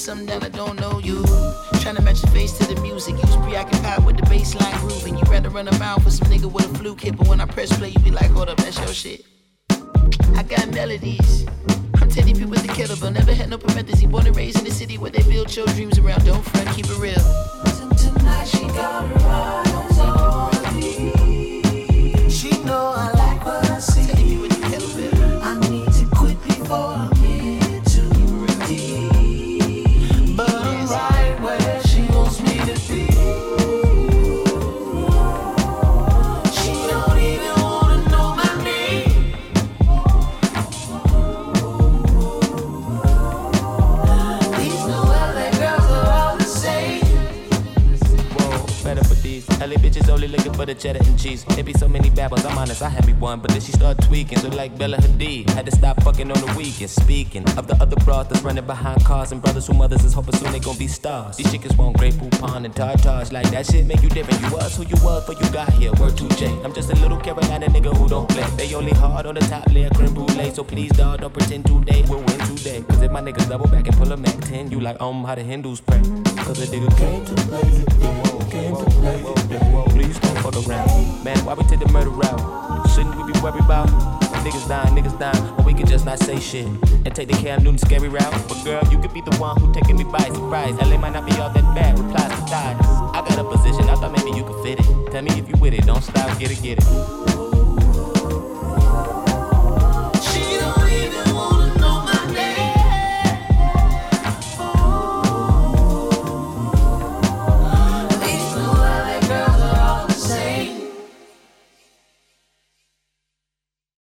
something that I don't know like Bella Hadid. Had to stop fucking on the weekend. Speaking of the other broads that's running behind cars and brothers who mothers is hoping soon they gon' be stars. These chickens want Grey Poupon and tartars. Like that shit make you different. You was who you was, but you got here. Word to J. I'm just a little Carolina nigga who don't play. They only hard on the top layer, creme brulee. So please, dawg, don't pretend today we'll win today. Cause if my niggas double back and pull a Mac 10, you like, um, how the Hindus pray. Cause a nigga came to play the game, came to play the. Please don't fuck around. Man, why we take the murder route? Shouldn't we be worried about? Niggas dying, niggas dying, but we can just not say shit and take the Cam Newton scary route. But girl, you could be the one who taking me by surprise. LA might not be all that bad. Replies to thighs. I got a position, I thought maybe you could fit it. Tell me if you with it, don't stop, get it, get it.